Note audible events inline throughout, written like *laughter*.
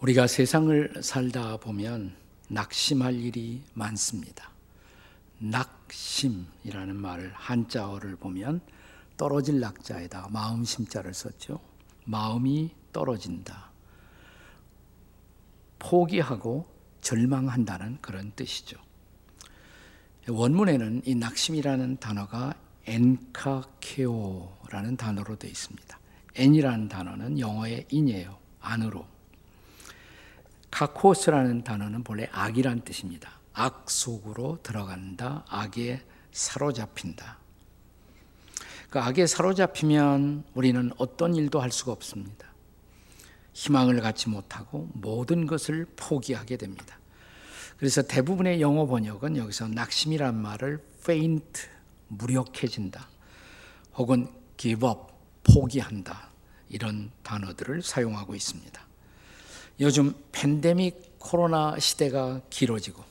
우리가 세상을 살다 보면 낙심할 일이 많습니다. 낙심이라는 말을 한자어를 보면 떨어질 낙자에다 마음 심자를 썼죠. 마음이 떨어진다. 포기하고 절망한다는 그런 뜻이죠. 원문에는 이 낙심이라는 단어가 엔카케오라는 단어로 되어 있습니다. 엔이라는 단어는 영어의 인이에요. 안으로. 카코스라는 단어는 본래 악이란 뜻입니다. 악 속으로 들어간다. 악에 사로잡힌다. 그 악에 사로잡히면 우리는 어떤 일도 할 수가 없습니다. 희망을 갖지 못하고 모든 것을 포기하게 됩니다. 그래서 대부분의 영어 번역은 여기서 낙심이란 말을 faint, 무력해진다. 혹은 give up, 포기한다. 이런 단어들을 사용하고 있습니다. 요즘 팬데믹 코로나 시대가 길어지고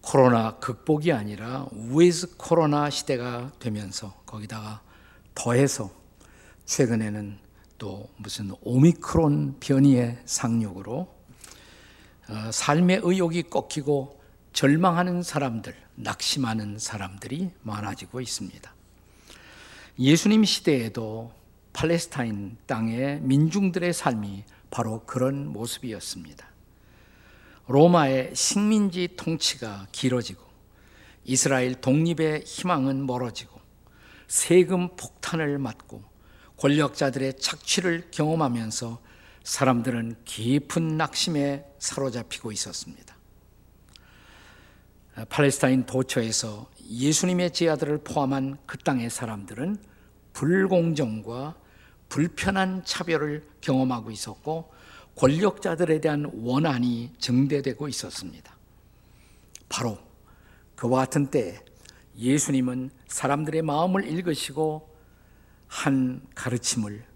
코로나 극복이 아니라 with 코로나 시대가 되면서 거기다가 더해서 최근에는 또 무슨 오미크론 변이의 상륙으로 어, 삶의 의욕이 꺾이고 절망하는 사람들, 낙심하는 사람들이 많아지고 있습니다. 예수님 시대에도 팔레스타인 땅의 민중들의 삶이 바로 그런 모습이었습니다. 로마의 식민지 통치가 길어지고 이스라엘 독립의 희망은 멀어지고 세금 폭탄을 맞고 권력자들의 착취를 경험하면서 사람들은 깊은 낙심에 사로잡히고 있었습니다. 팔레스타인 도처에서 예수님의 제자들을 포함한 그 땅의 사람들은 불공정과 불편한 차별을 경험하고 있었고 권력자들에 대한 원한이 증대되고 있었습니다. 바로 그와 같은 때 예수님은 사람들의 마음을 읽으시고 한 가르침을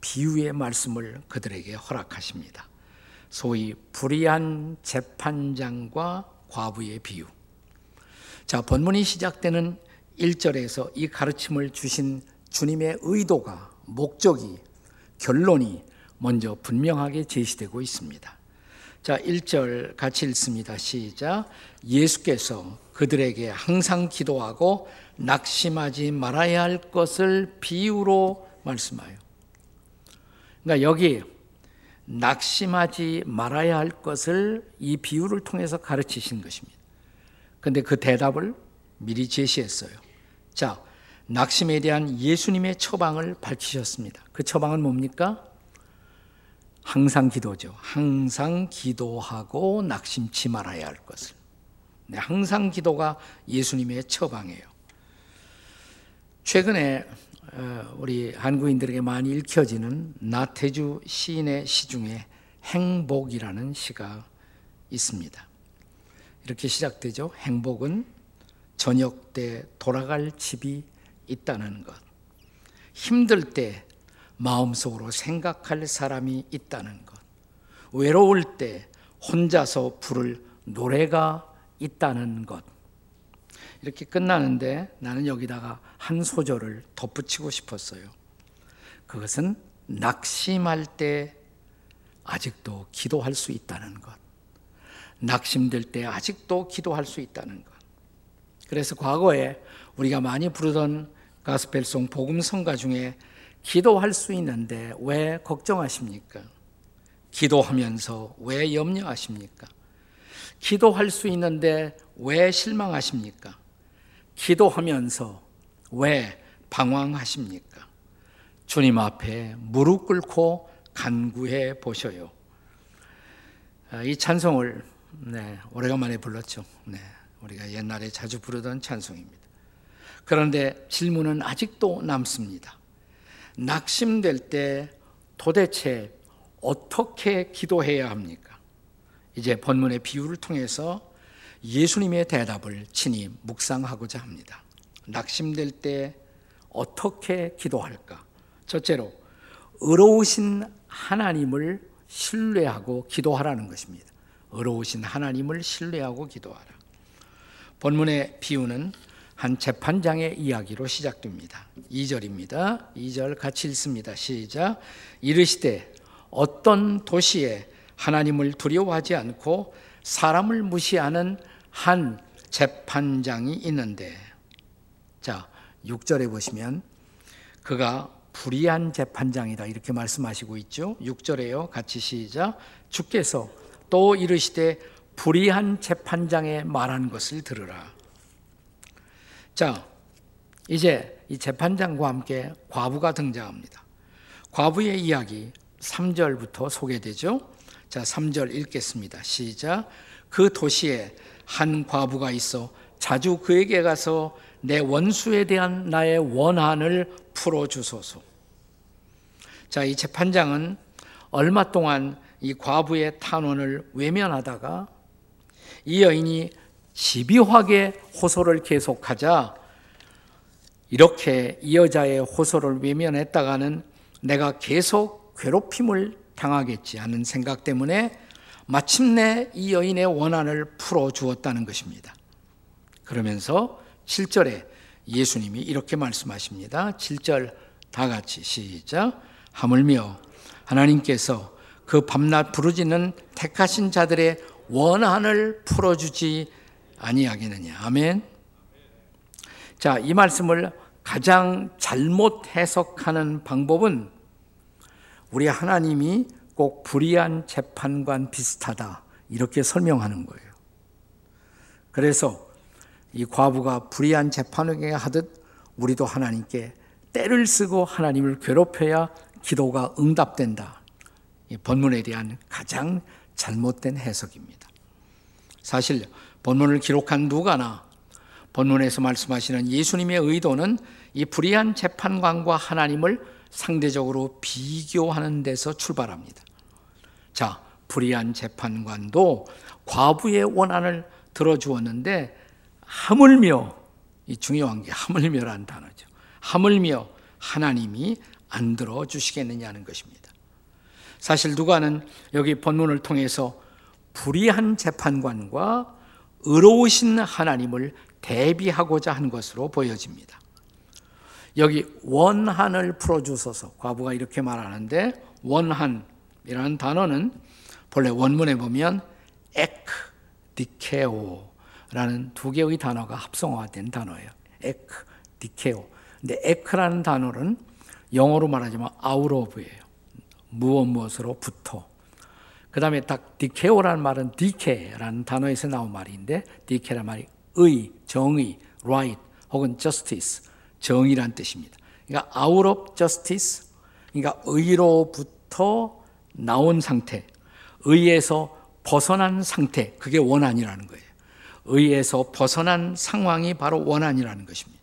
비유의 말씀을 그들에게 허락하십니다. 소위 불의한 재판장과 과부의 비유. 자, 본문이 시작되는 1절에서 이 가르침을 주신 주님의 의도가 목적이 결론이 먼저 분명하게 제시되고 있습니다. 자, 1절 같이 읽습니다. 시작. 예수께서 그들에게 항상 기도하고 낙심하지 말아야 할 것을 비유로 말씀하여. 그러니까 여기 낙심하지 말아야 할 것을 이 비유를 통해서 가르치신 것입니다. 근데 그 대답을 미리 제시했어요. 자, 낙심에 대한 예수님의 처방을 밝히셨습니다. 그 처방은 뭡니까? 항상 기도죠. 항상 기도하고 낙심치 말아야 할 것을. 네, 항상 기도가 예수님의 처방이에요. 최근에 어, 우리 한국인들에게 많이 읽혀지는 나태주 시인의 시 중에 행복이라는 시가 있습니다. 이렇게 시작되죠. 행복은 저녁 때 돌아갈 집이 있다는 것. 힘들 때 마음속으로 생각할 사람이 있다는 것. 외로울 때 혼자서 부를 노래가 있다는 것. 이렇게 끝나는데 나는 여기다가 한 소절을 덧붙이고 싶었어요. 그것은 낙심할 때 아직도 기도할 수 있다는 것. 낙심될 때 아직도 기도할 수 있다는 것. 그래서 과거에 우리가 많이 부르던 가스펠송 복음 성가 중에 기도할 수 있는데 왜 걱정하십니까? 기도하면서 왜 염려하십니까? 기도할 수 있는데 왜 실망하십니까? 기도하면서 왜 방황하십니까? 주님 앞에 무릎 꿇고 간구해 보셔요. 아, 이 찬송을 네, 오래간만에 불렀죠. 네, 우리가 옛날에 자주 부르던 찬송입니다. 그런데 질문은 아직도 남습니다. 낙심될 때 도대체 어떻게 기도해야 합니까? 이제 본문의 비유를 통해서 예수님의 대답을 친히 묵상하고자 합니다. 낙심될 때 어떻게 기도할까? 첫째로, 의로우신 하나님을 신뢰하고 기도하라는 것입니다. 의로우신 하나님을 신뢰하고 기도하라. 본문의 비유는 한 재판장의 이야기로 시작됩니다. 2절입니다. 2절 같이 읽습니다. 시작. 이르시되 어떤 도시에 하나님을 두려워하지 않고 사람을 무시하는 한 재판장이 있는데 자, 6절에 보시면 그가 불의한 재판장이다 이렇게 말씀하시고 있죠. 6절에요. 같이 시작. 주께서 또 이르시되 불의한 재판장의 말한 것을 들으라. 자, 이제 이 재판장과 함께 과부가 등장합니다. 과부의 이야기 3절부터 소개되죠. 자, 3절 읽겠습니다. 시작. 그 도시에 한 과부가 있어 자주 그에게 가서 내 원수에 대한 나의 원한을 풀어 주소서. 자, 이 재판장은 얼마 동안 이 과부의 탄원을 외면하다가 이 여인이 집요하게 호소를 계속하자 이렇게 이 여자의 호소를 외면했다가는 내가 계속 괴롭힘을 당하겠지 하는 생각 때문에 마침내 이 여인의 원한을 풀어 주었다는 것입니다. 그러면서 7절에 예수님이 이렇게 말씀하십니다. 7절 다 같이 시작. 하물며 하나님께서 그 밤낮 부르짖는 택하신 자들의 원한을 풀어주지 아니하겠느냐. 아멘. 자, 이 말씀을 가장 잘못 해석하는 방법은 우리 하나님이 꼭 불의한 재판관 비슷하다. 이렇게 설명하는 거예요. 그래서 이 과부가 불의한 재판을 하듯 우리도 하나님께 때를 쓰고 하나님을 괴롭혀야 기도가 응답된다. 이 본문에 대한 가장 잘못된 해석입니다. 사실 본문을 기록한 누가나 본문에서 말씀하시는 예수님의 의도는 이 불의한 재판관과 하나님을 상대적으로 비교하는 데서 출발합니다. 자, 불의한 재판관도 과부의 원한을 들어주었는데 하물며 이 중요한 게 하물며라는 단어죠. 하물며 하나님이 안 들어주시겠느냐는 것입니다. 사실 누가는 여기 본문을 통해서 불의한 재판관과 의로우신 하나님을 대비하고자 한 것으로 보여집니다. 여기 원한을 풀어주소서 과부가 이렇게 말하는데 원한이라는 단어는 본래 원문에 보면 에크, 디케오라는 두 개의 단어가 합성화된 단어예요. 에크, 디케오. 근데 에크라는 단어는 영어로 말하자면 of예요. 무엇 무엇으로부터. 그 다음에 딱 디케오라는 말은 디케라는 단어에서 나온 말인데 디케란 말이 의, 정의, right 혹은 justice, 정의란 뜻입니다. 그러니까 out of justice, 그러니까 의로부터 나온 상태, 의에서 벗어난 상태, 그게 원한이라는 거예요. 의에서 벗어난 상황이 바로 원한이라는 것입니다.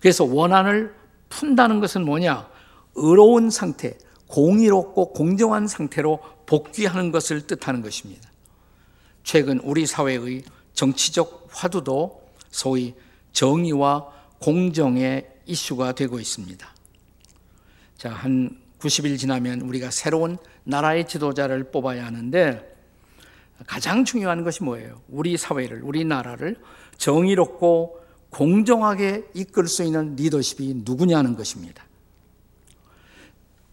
그래서 원한을 푼다는 것은 뭐냐? 의로운 상태, 공의롭고 공정한 상태로 복귀하는 것을 뜻하는 것입니다. 최근 우리 사회의 정치적 화두도 소위 정의와 공정의 이슈가 되고 있습니다. 자, 한 90일 지나면 우리가 새로운 나라의 지도자를 뽑아야 하는데 가장 중요한 것이 뭐예요? 우리 사회를, 우리 나라를 정의롭고 공정하게 이끌 수 있는 리더십이 누구냐는 것입니다.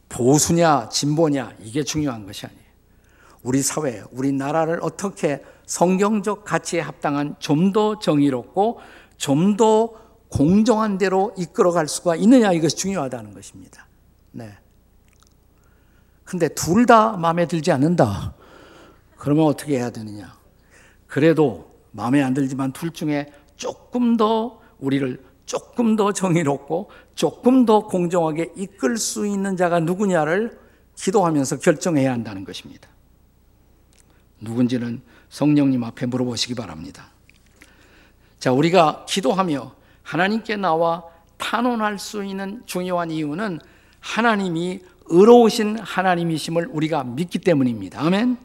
보수냐, 진보냐, 이게 중요한 것이 아니에요. 우리 사회, 우리 나라를 어떻게 성경적 가치에 합당한 좀 더 정의롭고 좀 더 공정한 대로 이끌어 갈 수가 있느냐, 이것이 중요하다는 것입니다. 네. 근데 둘 다 마음에 들지 않는다. 그러면 어떻게 해야 되느냐? 그래도 마음에 안 들지만 둘 중에 조금 더 우리를 조금 더 정의롭고 조금 더 공정하게 이끌 수 있는 자가 누구냐를 기도하면서 결정해야 한다는 것입니다. 누군지는 성령님 앞에 물어보시기 바랍니다. 자, 우리가 기도하며 하나님께 나와 탄원할 수 있는 중요한 이유는 하나님이 의로우신 하나님이심을 우리가 믿기 때문입니다. 아멘.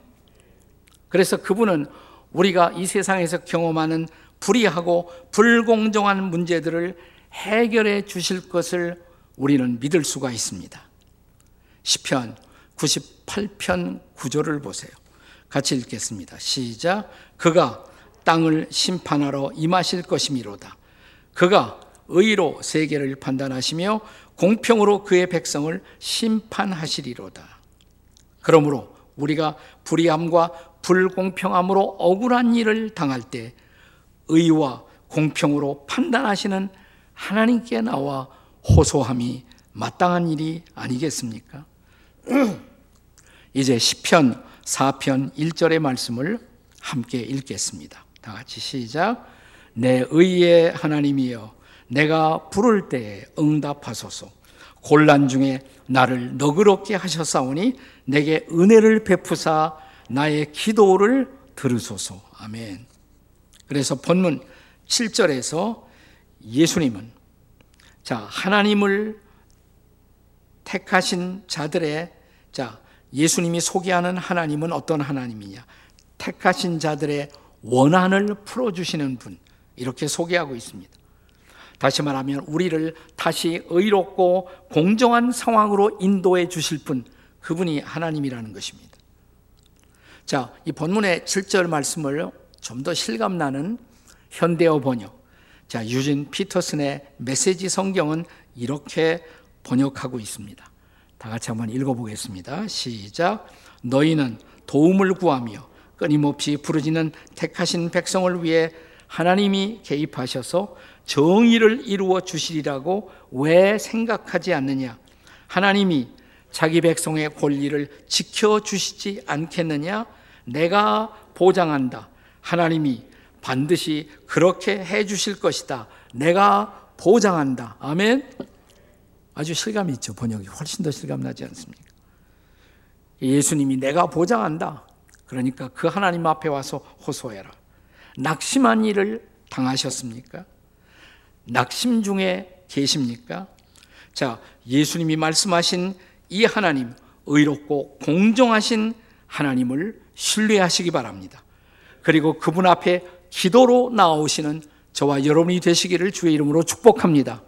그래서 그분은 우리가 이 세상에서 경험하는 불의하고 불공정한 문제들을 해결해 주실 것을 우리는 믿을 수가 있습니다. 시편 98편 9절을 보세요. 같이 읽겠습니다. 시작. 그가 땅을 심판하러 임하실 것이미로다. 그가 의로 세계를 판단하시며 공평으로 그의 백성을 심판하시리로다. 그러므로 우리가 불의함과 불공평함으로 억울한 일을 당할 때 의와 공평으로 판단하시는 하나님께 나와 호소함이 마땅한 일이 아니겠습니까? *clears throat* 이제 시편 4편 1절의 말씀을 함께 읽겠습니다. 다 같이 시작. 내 의의 하나님이여 내가 부를 때에 응답하소서. 곤란 중에 나를 너그럽게 하셨사오니 내게 은혜를 베푸사 나의 기도를 들으소서. 아멘. 그래서 본문 7절에서 예수님은 자, 하나님을 택하신 자들의 자, 예수님이 소개하는 하나님은 어떤 하나님이냐? 택하신 자들의 원한을 풀어주시는 분. 이렇게 소개하고 있습니다. 다시 말하면 우리를 다시 의롭고 공정한 상황으로 인도해 주실 분, 그분이 하나님이라는 것입니다. 자, 이 본문의 7절 말씀을 좀 더 실감나는 현대어 번역. 자, 유진 피터슨의 메시지 성경은 이렇게 번역하고 있습니다. 다 같이 한번 읽어보겠습니다. 시작. 너희는 도움을 구하며 끊임없이 부르짖는 택하신 백성을 위해 하나님이 개입하셔서 정의를 이루어 주시리라고 왜 생각하지 않느냐? 하나님이 자기 백성의 권리를 지켜 주시지 않겠느냐? 내가 보장한다. 하나님이 반드시 그렇게 해 주실 것이다. 내가 보장한다. 아멘. 아주 실감이 있죠. 번역이 훨씬 더 실감 나지 않습니까? 예수님이 내가 보장한다. 그러니까 그 하나님 앞에 와서 호소해라. 낙심한 일을 당하셨습니까? 낙심 중에 계십니까? 자, 예수님이 말씀하신 이 하나님, 의롭고 공정하신 하나님을 신뢰하시기 바랍니다. 그리고 그분 앞에 기도로 나오시는 저와 여러분이 되시기를 주의 이름으로 축복합니다.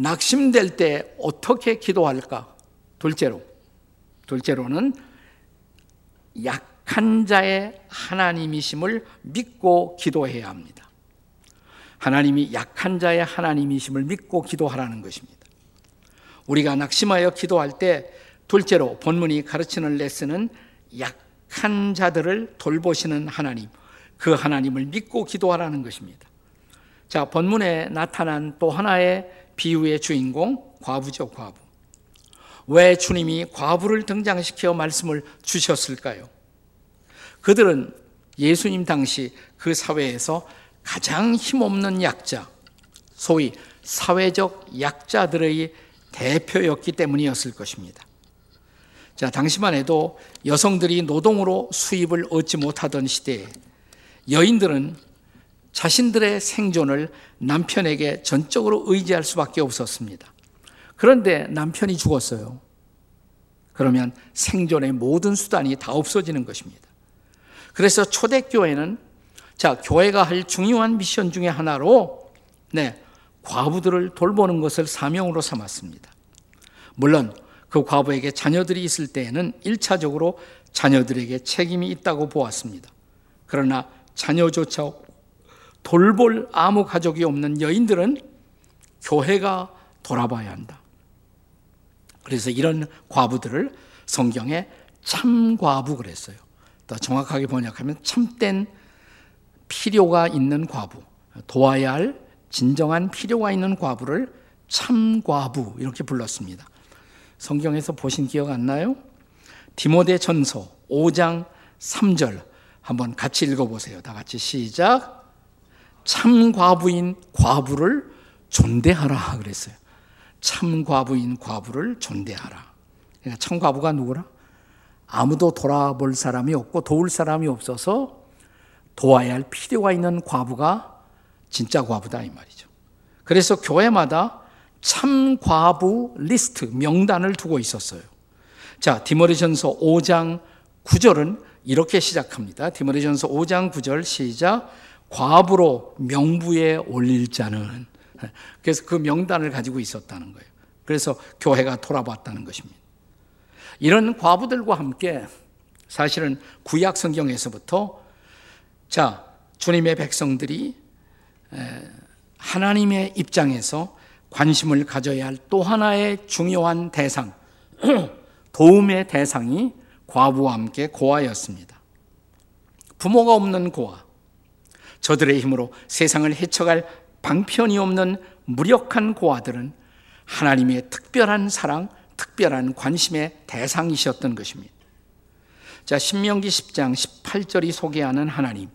낙심될 때 어떻게 기도할까? 둘째로, 둘째로는 약한 자의 하나님이심을 믿고 기도해야 합니다. 하나님이 약한 자의 하나님이심을 믿고 기도하라는 것입니다. 우리가 낙심하여 기도할 때 둘째로 본문이 가르치는 레슨은 약한 자들을 돌보시는 하나님, 그 하나님을 믿고 기도하라는 것입니다. 자, 본문에 나타난 또 하나의 비유의 주인공 과부죠, 과부. 왜 주님이 과부를 등장시켜 말씀을 주셨을까요? 그들은 예수님 당시 그 사회에서 가장 힘없는 약자, 소위 사회적 약자들의 대표였기 때문이었을 것입니다. 자, 당시만 해도 여성들이 노동으로 수입을 얻지 못하던 시대에 여인들은 자신들의 생존을 남편에게 전적으로 의지할 수밖에 없었습니다. 그런데 남편이 죽었어요. 그러면 생존의 모든 수단이 다 없어지는 것입니다. 그래서 초대교회는 자, 교회가 할 중요한 미션 중의 하나로 네, 과부들을 돌보는 것을 사명으로 삼았습니다. 물론 그 과부에게 자녀들이 있을 때에는 1차적으로 자녀들에게 책임이 있다고 보았습니다. 그러나 자녀조차 돌볼 아무 가족이 없는 여인들은 교회가 돌아봐야 한다. 그래서 이런 과부들을 성경에 참과부 그랬어요. 더 정확하게 번역하면 참된 필요가 있는 과부, 도와야 할 진정한 필요가 있는 과부를 참과부 이렇게 불렀습니다. 성경에서 보신 기억 안 나요? 디모데 전서 5장 3절 한번 같이 읽어보세요. 다 같이 시작. 참 과부인 과부를 존대하라 그랬어요. 참 과부인 과부를 존대하라. 그러니까 참 과부가 누구라? 아무도 돌아볼 사람이 없고 도울 사람이 없어서 도와야 할 필요가 있는 과부가 진짜 과부다 이 말이죠. 그래서 교회마다 참 과부 리스트 명단을 두고 있었어요. 자, 디모데전서 5장 9절은 이렇게 시작합니다. 디모데전서 5장 9절 시작. 과부로 명부에 올릴 자는 그래서 그 명단을 가지고 있었다는 거예요. 그래서 교회가 돌아봤다는 것입니다. 이런 과부들과 함께 사실은 구약 성경에서부터 자 주님의 백성들이 하나님의 입장에서 관심을 가져야 할 또 하나의 중요한 대상, *clears throat* 도움의 대상이 과부와 함께 고아였습니다. 부모가 없는 고아. 저들의 힘으로 세상을 헤쳐갈 방편이 없는 무력한 고아들은 하나님의 특별한 사랑, 특별한 관심의 대상이셨던 것입니다. 자, 신명기 10장 18절이 소개하는 하나님.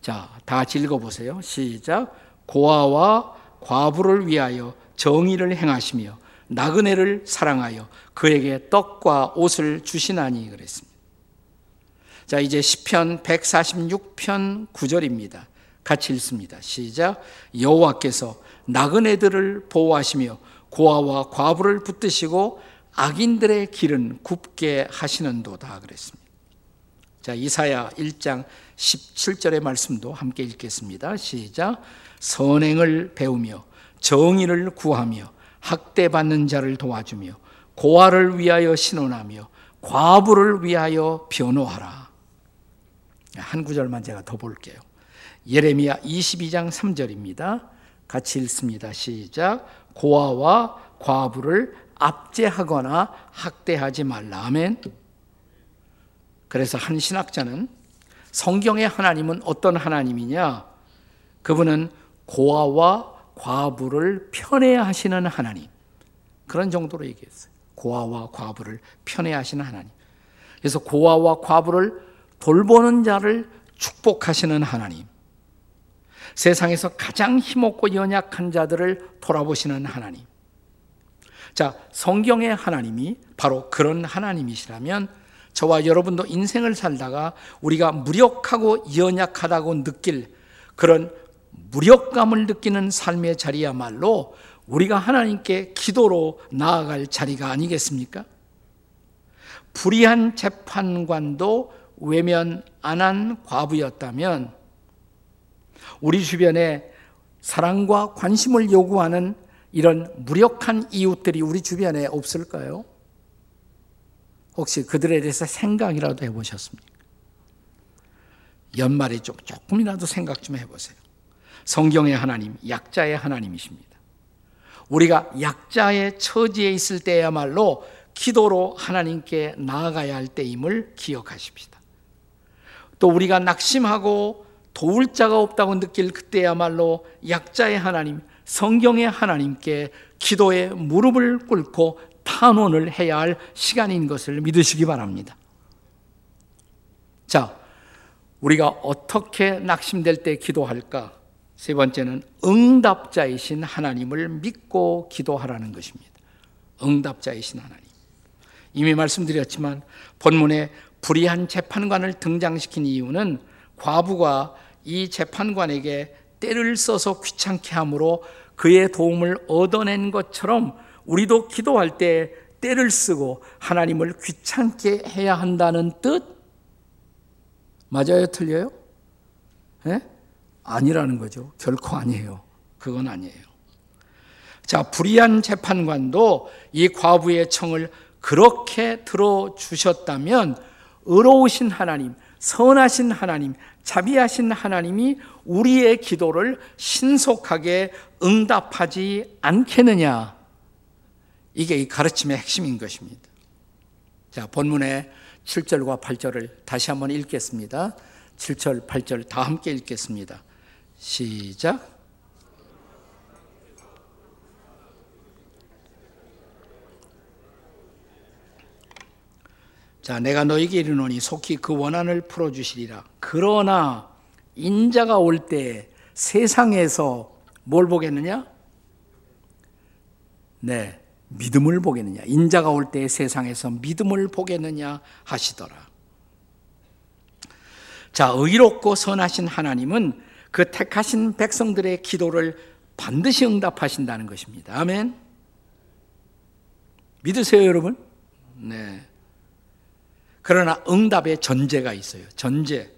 자, 다 읽어보세요. 시작. 고아와 과부를 위하여 정의를 행하시며 나그네를 사랑하여 그에게 떡과 옷을 주시나니 그랬습니다. 자, 이제 시편 146편 9절입니다. 같이 읽습니다. 시작. 여호와께서 나그네들을 보호하시며 고아와 과부를 붙드시고 악인들의 길은 굽게 하시는도다 그랬습니다. 자, 이사야 1장 17절의 말씀도 함께 읽겠습니다. 시작. 선행을 배우며 정의를 구하며 학대받는 자를 도와주며 고아를 위하여 신원하며 과부를 위하여 변호하라. 한 구절만 제가 더 볼게요. 예레미야 22장 3절입니다. 같이 읽습니다. 시작. 고아와 과부를 압제하거나 학대하지 말라. 아멘. 그래서 한 신학자는 성경의 하나님은 어떤 하나님이냐? 그분은 고아와 과부를 편애하시는 하나님. 그런 정도로 얘기했어요. 고아와 과부를 편애하시는 하나님. 그래서 고아와 과부를 돌보는 자를 축복하시는 하나님. 세상에서 가장 힘없고 연약한 자들을 돌아보시는 하나님. 자, 성경의 하나님이 바로 그런 하나님이시라면 저와 여러분도 인생을 살다가 우리가 무력하고 연약하다고 느낄 그런 무력감을 느끼는 삶의 자리야말로 우리가 하나님께 기도로 나아갈 자리가 아니겠습니까? 불의한 재판관도 외면 안 한 과부였다면 우리 주변에 사랑과 관심을 요구하는 이런 무력한 이웃들이 우리 주변에 없을까요? 혹시 그들에 대해서 생각이라도 해보셨습니까? 연말에 좀 조금이라도 생각 좀 해보세요. 성경의 하나님, 약자의 하나님이십니다. 우리가 약자의 처지에 있을 때야말로 기도로 하나님께 나아가야 할 때임을 기억하십시다. 또 우리가 낙심하고 도울 자가 없다고 느낄 그때야말로 약자의 하나님, 성경의 하나님께 기도에 무릎을 꿇고 탄원을 해야 할 시간인 것을 믿으시기 바랍니다. 자, 우리가 어떻게 낙심될 때 기도할까? 세 번째는 응답자이신 하나님을 믿고 기도하라는 것입니다. 응답자이신 하나님. 이미 말씀드렸지만 본문에 불의한 재판관을 등장시킨 이유는 과부가 이 재판관에게 때를 써서 귀찮게 함으로 그의 도움을 얻어낸 것처럼 우리도 기도할 때 때를 쓰고 하나님을 귀찮게 해야 한다는 뜻? 맞아요? 틀려요? 네? 아니라는 거죠. 결코 아니에요. 그건 아니에요. 자, 불의한 재판관도 이 과부의 청을 그렇게 들어주셨다면 의로우신 하나님, 선하신 하나님, 자비하신 하나님이 우리의 기도를 신속하게 응답하지 않겠느냐. 이게 이 가르침의 핵심인 것입니다. 자, 본문의 7절과 8절을 다시 한번 읽겠습니다. 7절, 8절 다 함께 읽겠습니다. 시작. 자, 내가 너에게 이르노니 속히 그 원한을 풀어 주시리라. 그러나 인자가 올 때 세상에서 뭘 보겠느냐? 네, 믿음을 보겠느냐? 인자가 올 때 세상에서 믿음을 보겠느냐 하시더라. 자, 의롭고 선하신 하나님은 그 택하신 백성들의 기도를 반드시 응답하신다는 것입니다. 아멘. 믿으세요, 여러분? 네. 그러나 응답의 전제가 있어요. 전제.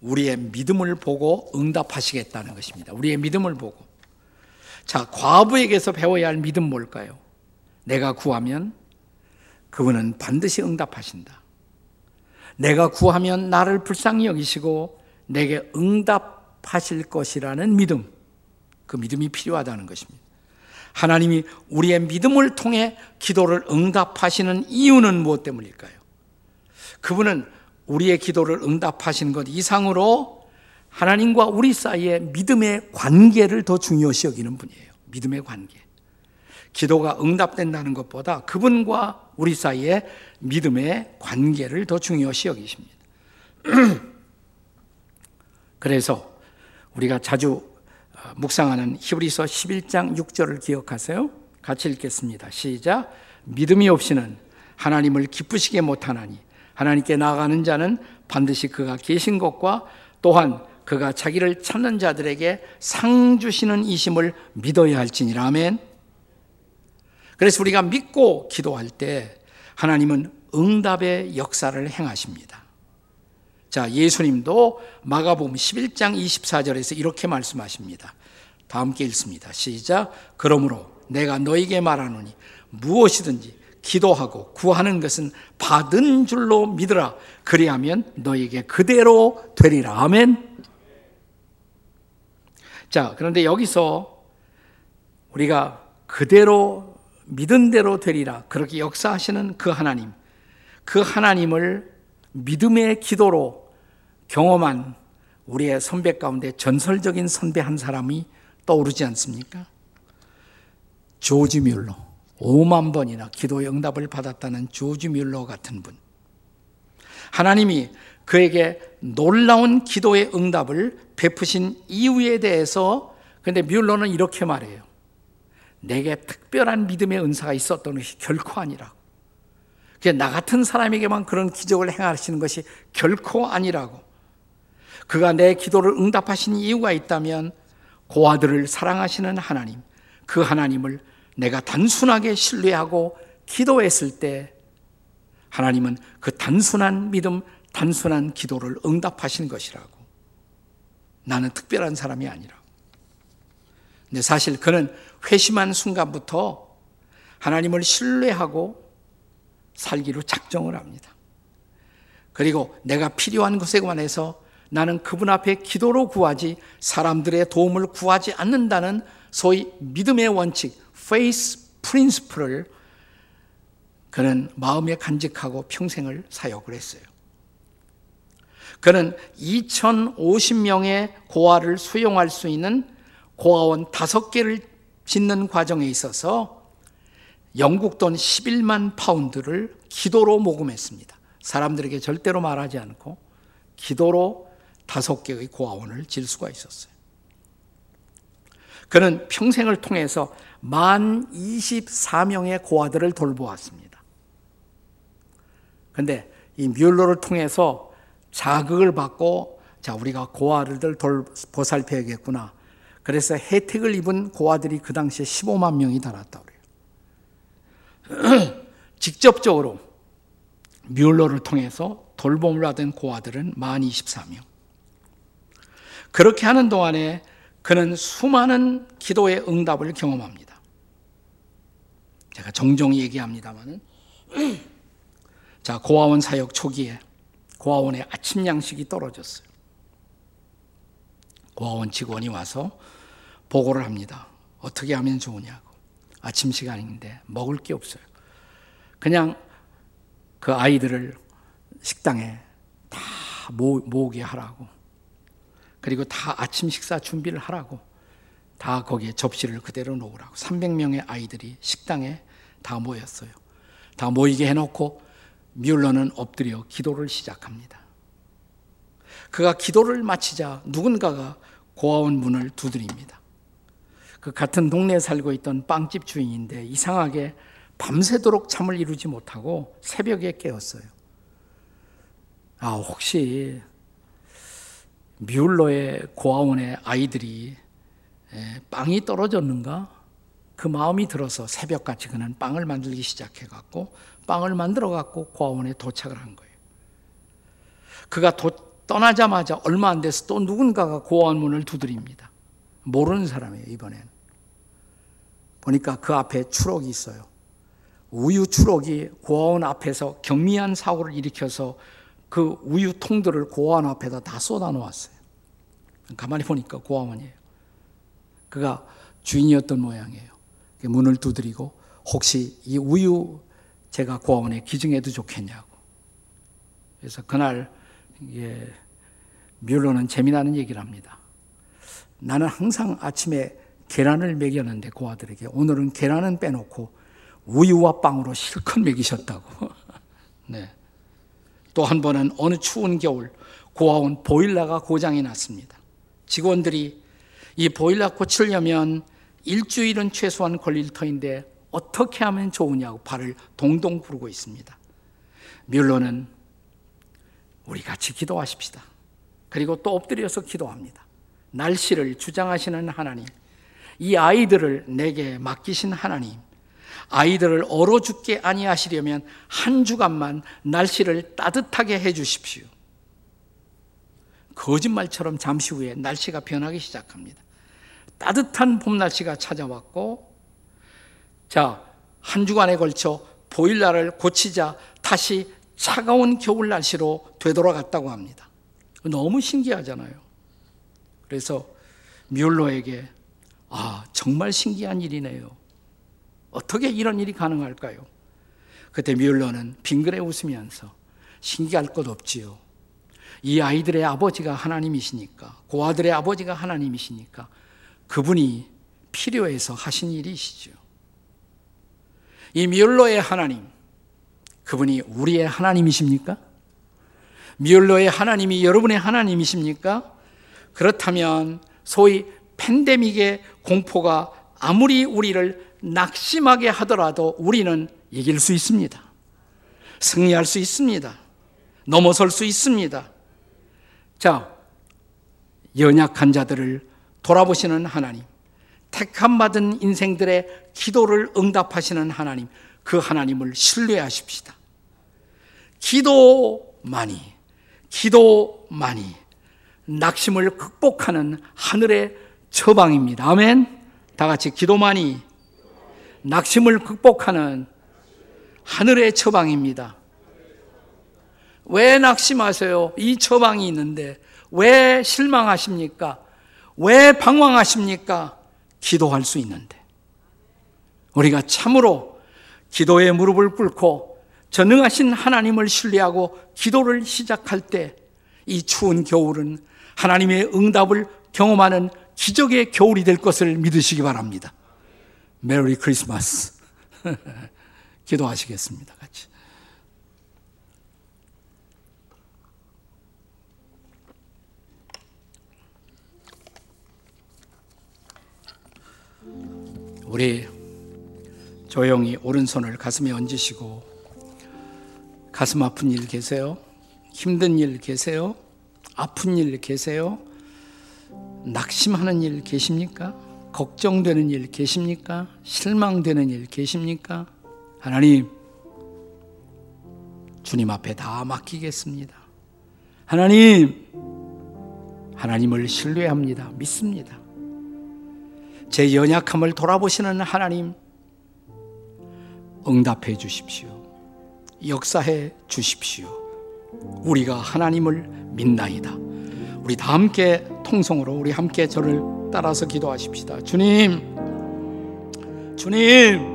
우리의 믿음을 보고 응답하시겠다는 것입니다. 우리의 믿음을 보고. 자, 과부에게서 배워야 할 믿음 뭘까요? 내가 구하면 그분은 반드시 응답하신다. 내가 구하면 나를 불쌍히 여기시고 내게 응답 하실 것이라는 믿음, 그 믿음이 필요하다는 것입니다. 하나님이 우리의 믿음을 통해 기도를 응답하시는 이유는 무엇 때문일까요? 그분은 우리의 기도를 응답하신 것 이상으로 하나님과 우리 사이의 믿음의 관계를 더 중요시 여기는 분이에요. 믿음의 관계. 기도가 응답된다는 것보다 그분과 우리 사이의 믿음의 관계를 더 중요시 여기십니다. *clears throat* 그래서 우리가 자주 어, 묵상하는 히브리서 11장 6절을 기억하세요. 같이 읽겠습니다. 시작. 믿음이 없이는 하나님을 기쁘시게 못하나니 하나님께 나아가는 자는 반드시 그가 계신 것과 또한 그가 자기를 찾는 자들에게 상 주시는 이심을 믿어야 할지니라. 아멘. 그래서 우리가 믿고 기도할 때 하나님은 응답의 역사를 행하십니다. 자, 예수님도 마가복음 11장 24절에서 이렇게 말씀하십니다. 다 함께 읽습니다. 시작. 그러므로 내가 너에게 말하노니 무엇이든지 기도하고 구하는 것은 받은 줄로 믿으라. 그리하면 너에게 그대로 되리라. 아멘. 자, 그런데 여기서 우리가 그대로 믿은 대로 되리라. 그렇게 역사하시는 그 하나님. 그 하나님을 믿음의 기도로 경험한 우리의 선배 가운데 전설적인 선배 한 사람이 떠오르지 않습니까? 조지 뮬러. 5만 번이나 기도의 응답을 받았다는 조지 뮬러 같은 분. 하나님이 그에게 놀라운 기도의 응답을 베푸신 이유에 대해서 근데 뮬러는 이렇게 말해요. 내게 특별한 믿음의 은사가 있었던 것이 결코 아니라고. 나 같은 사람에게만 그런 기적을 행하시는 것이 결코 아니라고. 그가 내 기도를 응답하신 이유가 있다면 고아들을 사랑하시는 하나님, 그 하나님을 내가 단순하게 신뢰하고 기도했을 때 하나님은 그 단순한 믿음, 단순한 기도를 응답하신 것이라고. 나는 특별한 사람이 아니라. 근데 사실 그는 회심한 순간부터 하나님을 신뢰하고 살기로 작정을 합니다. 그리고 내가 필요한 것에 관해서 나는 그분 앞에 기도로 구하지 사람들의 도움을 구하지 않는다는 소위 믿음의 원칙, faith principle을 그는 마음에 간직하고 평생을 사역을 했어요. 그는 2,050명의 고아를 수용할 수 있는 고아원 다섯 개를 짓는 과정에 있어서 영국 돈 11만 파운드를 기도로 모금했습니다. 사람들에게 절대로 말하지 않고 기도로 다섯 개의 고아원을 질 수가 있었어요. 그는 평생을 통해서 만 24명의 고아들을 돌보았습니다. 근데 이 뮬러를 통해서 자극을 받고 자, 우리가 고아들을 돌, 보살펴야겠구나. 그래서 혜택을 입은 고아들이 그 당시에 15만 명이 달았다 그래요. *clears throat* 직접적으로 뮬러를 통해서 돌봄을 받은 고아들은 만 24명. 그렇게 하는 동안에 그는 수많은 기도의 응답을 경험합니다. 제가 종종 얘기합니다만은 *clears throat* 자 고아원 사역 초기에 고아원에 아침 양식이 떨어졌어요. 고아원 직원이 와서 보고를 합니다. 어떻게 하면 좋으냐고. 아침 시간인데 먹을 게 없어요. 그냥 그 아이들을 식당에 다 모, 모으게 하라고. 그리고 다 아침 식사 준비를 하라고. 다 거기에 접시를 그대로 놓으라고. 300명의 아이들이 식당에 다 모였어요. 다 모이게 해놓고 뮬러는 엎드려 기도를 시작합니다. 그가 기도를 마치자 누군가가 고아원 문을 두드립니다. 그 같은 동네에 살고 있던 빵집 주인인데 이상하게 밤새도록 잠을 이루지 못하고 새벽에 깨었어요. 아, 혹시 뮬러의 고아원의 아이들이 빵이 떨어졌는가? 그 마음이 들어서 새벽같이 그는 빵을 만들기 시작해갖고 빵을 만들어갖고 고아원에 도착을 한 거예요. 그가 도, 떠나자마자 얼마 안 돼서 또 누군가가 고아원 문을 두드립니다. 모르는 사람이에요, 이번엔. 보니까 그 앞에 추록이 있어요. 우유 추록이 고아원 앞에서 경미한 사고를 일으켜서 그 우유 통들을 고아원 앞에다 다 쏟아 놓았어요. 가만히 보니까 고아원이에요. 그가 주인이었던 모양이에요. 문을 두드리고 혹시 이 우유 제가 고아원에 기증해도 좋겠냐고. 그래서 그날 이게 뮬러는 재미나는 얘기를 합니다. 나는 항상 아침에 계란을 먹였는데 고아들에게 오늘은 계란은 빼놓고 우유와 빵으로 실컷 먹이셨다고. *laughs* 네. 또 한 번은 어느 추운 겨울 고아원 보일러가 고장이 났습니다. 직원들이 이 보일러 고치려면 일주일은 최소한 걸릴 터인데 어떻게 하면 좋으냐고 발을 동동 구르고 있습니다. 뮬러는 우리 같이 기도하십시다. 그리고 또 엎드려서 기도합니다. 날씨를 주장하시는 하나님, 이 아이들을 내게 맡기신 하나님, 아이들을 얼어 죽게 아니하시려면 한 주간만 날씨를 따뜻하게 해 주십시오. 거짓말처럼 잠시 후에 날씨가 변하기 시작합니다. 따뜻한 봄 날씨가 찾아왔고, 자, 한 주간에 걸쳐 보일러를 고치자 다시 차가운 겨울 날씨로 되돌아갔다고 합니다. 너무 신기하잖아요. 그래서 뮬러에게 아, 정말 신기한 일이네요. 어떻게 이런 일이 가능할까요? 그때 뮬러는 빙그레 웃으면서 신기할 것 없지요. 이 아이들의 아버지가 하나님이시니까, 고아들의 아버지가 하나님이시니까 그분이 필요해서 하신 일이시죠. 이 뮬러의 하나님, 그분이 우리의 하나님이십니까? 뮬러의 하나님이 여러분의 하나님이십니까? 그렇다면 소위 팬데믹의 공포가 아무리 우리를 낙심하게 하더라도 우리는 이길 수 있습니다. 승리할 수 있습니다. 넘어설 수 있습니다. 자, 연약한 자들을 돌아보시는 하나님, 택함 받은 인생들의 기도를 응답하시는 하나님, 그 하나님을 신뢰하십시다. 기도만이, 기도만이 낙심을 극복하는 하늘의 처방입니다. 아멘. 다 같이 기도만이 낙심을 극복하는 하늘의 처방입니다. 왜 낙심하세요? 이 처방이 있는데 왜 실망하십니까? 왜 방황하십니까? 기도할 수 있는데. 우리가 참으로 기도의 무릎을 꿇고 전능하신 하나님을 신뢰하고 기도를 시작할 때 이 추운 겨울은 하나님의 응답을 경험하는 기적의 겨울이 될 것을 믿으시기 바랍니다. 메리 크리스마스. *laughs* 기도하시겠습니다. 같이. 우리 조용히 오른손을 가슴에 얹으시고 가슴 아픈 일 계세요? 힘든 일 계세요? 아픈 일 계세요? 낙심하는 일 계십니까? 걱정되는 일 계십니까? 실망되는 일 계십니까? 하나님, 주님 앞에 다 맡기겠습니다. 하나님, 하나님을 신뢰합니다. 믿습니다. 제 연약함을 돌아보시는 하나님, 응답해 주십시오. 역사해 주십시오. 우리가 하나님을 믿나이다. 우리 다 함께 통성으로 우리 함께 저를 따라서 기도하십시다. 주님, 주님,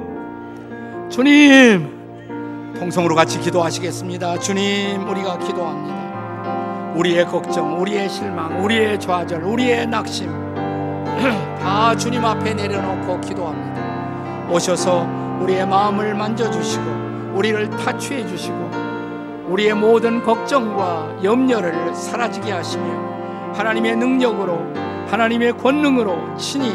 주님, 통성으로 같이 기도하시겠습니다. 주님, 우리가 기도합니다. 우리의 걱정, 우리의 실망, 우리의 좌절, 우리의 낙심 *clears throat* 다 주님 앞에 내려놓고 기도합니다. 오셔서 우리의 마음을 만져주시고 우리를 타취해 주시고 우리의 모든 걱정과 염려를 사라지게 하시며 하나님의 능력으로 하나님의 권능으로 친히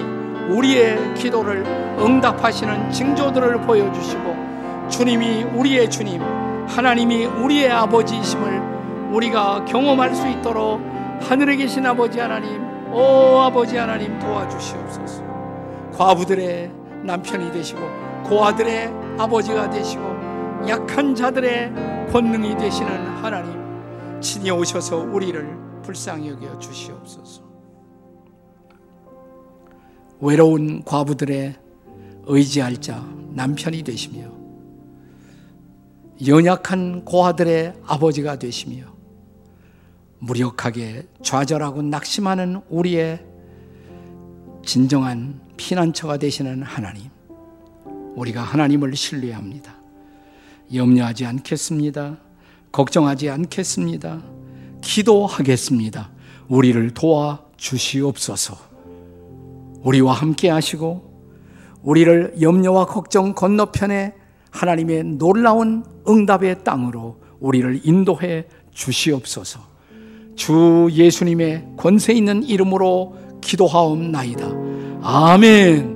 우리의 기도를 응답하시는 징조들을 보여주시고 주님이 우리의 주님 하나님이 우리의 아버지이심을 우리가 경험할 수 있도록 하늘에 계신 아버지 하나님 오 아버지 하나님 도와주시옵소서 과부들의 남편이 되시고 고아들의 아버지가 되시고 약한 자들의 권능이 되시는 하나님 친히 오셔서 우리를 불쌍히 여겨 주시옵소서. 외로운 과부들의 의지할 자 남편이 되시며 연약한 고아들의 아버지가 되시며 무력하게 좌절하고 낙심하는 우리의 진정한 피난처가 되시는 하나님 우리가 하나님을 신뢰합니다. 염려하지 않겠습니다. 걱정하지 않겠습니다. 기도하겠습니다. 우리를 도와 주시옵소서. 우리와 함께 하시고 우리를 염려와 걱정 건너편에 하나님의 놀라운 응답의 땅으로 우리를 인도해 주시옵소서. 주 예수님의 권세 있는 이름으로 기도하옵나이다. 아멘.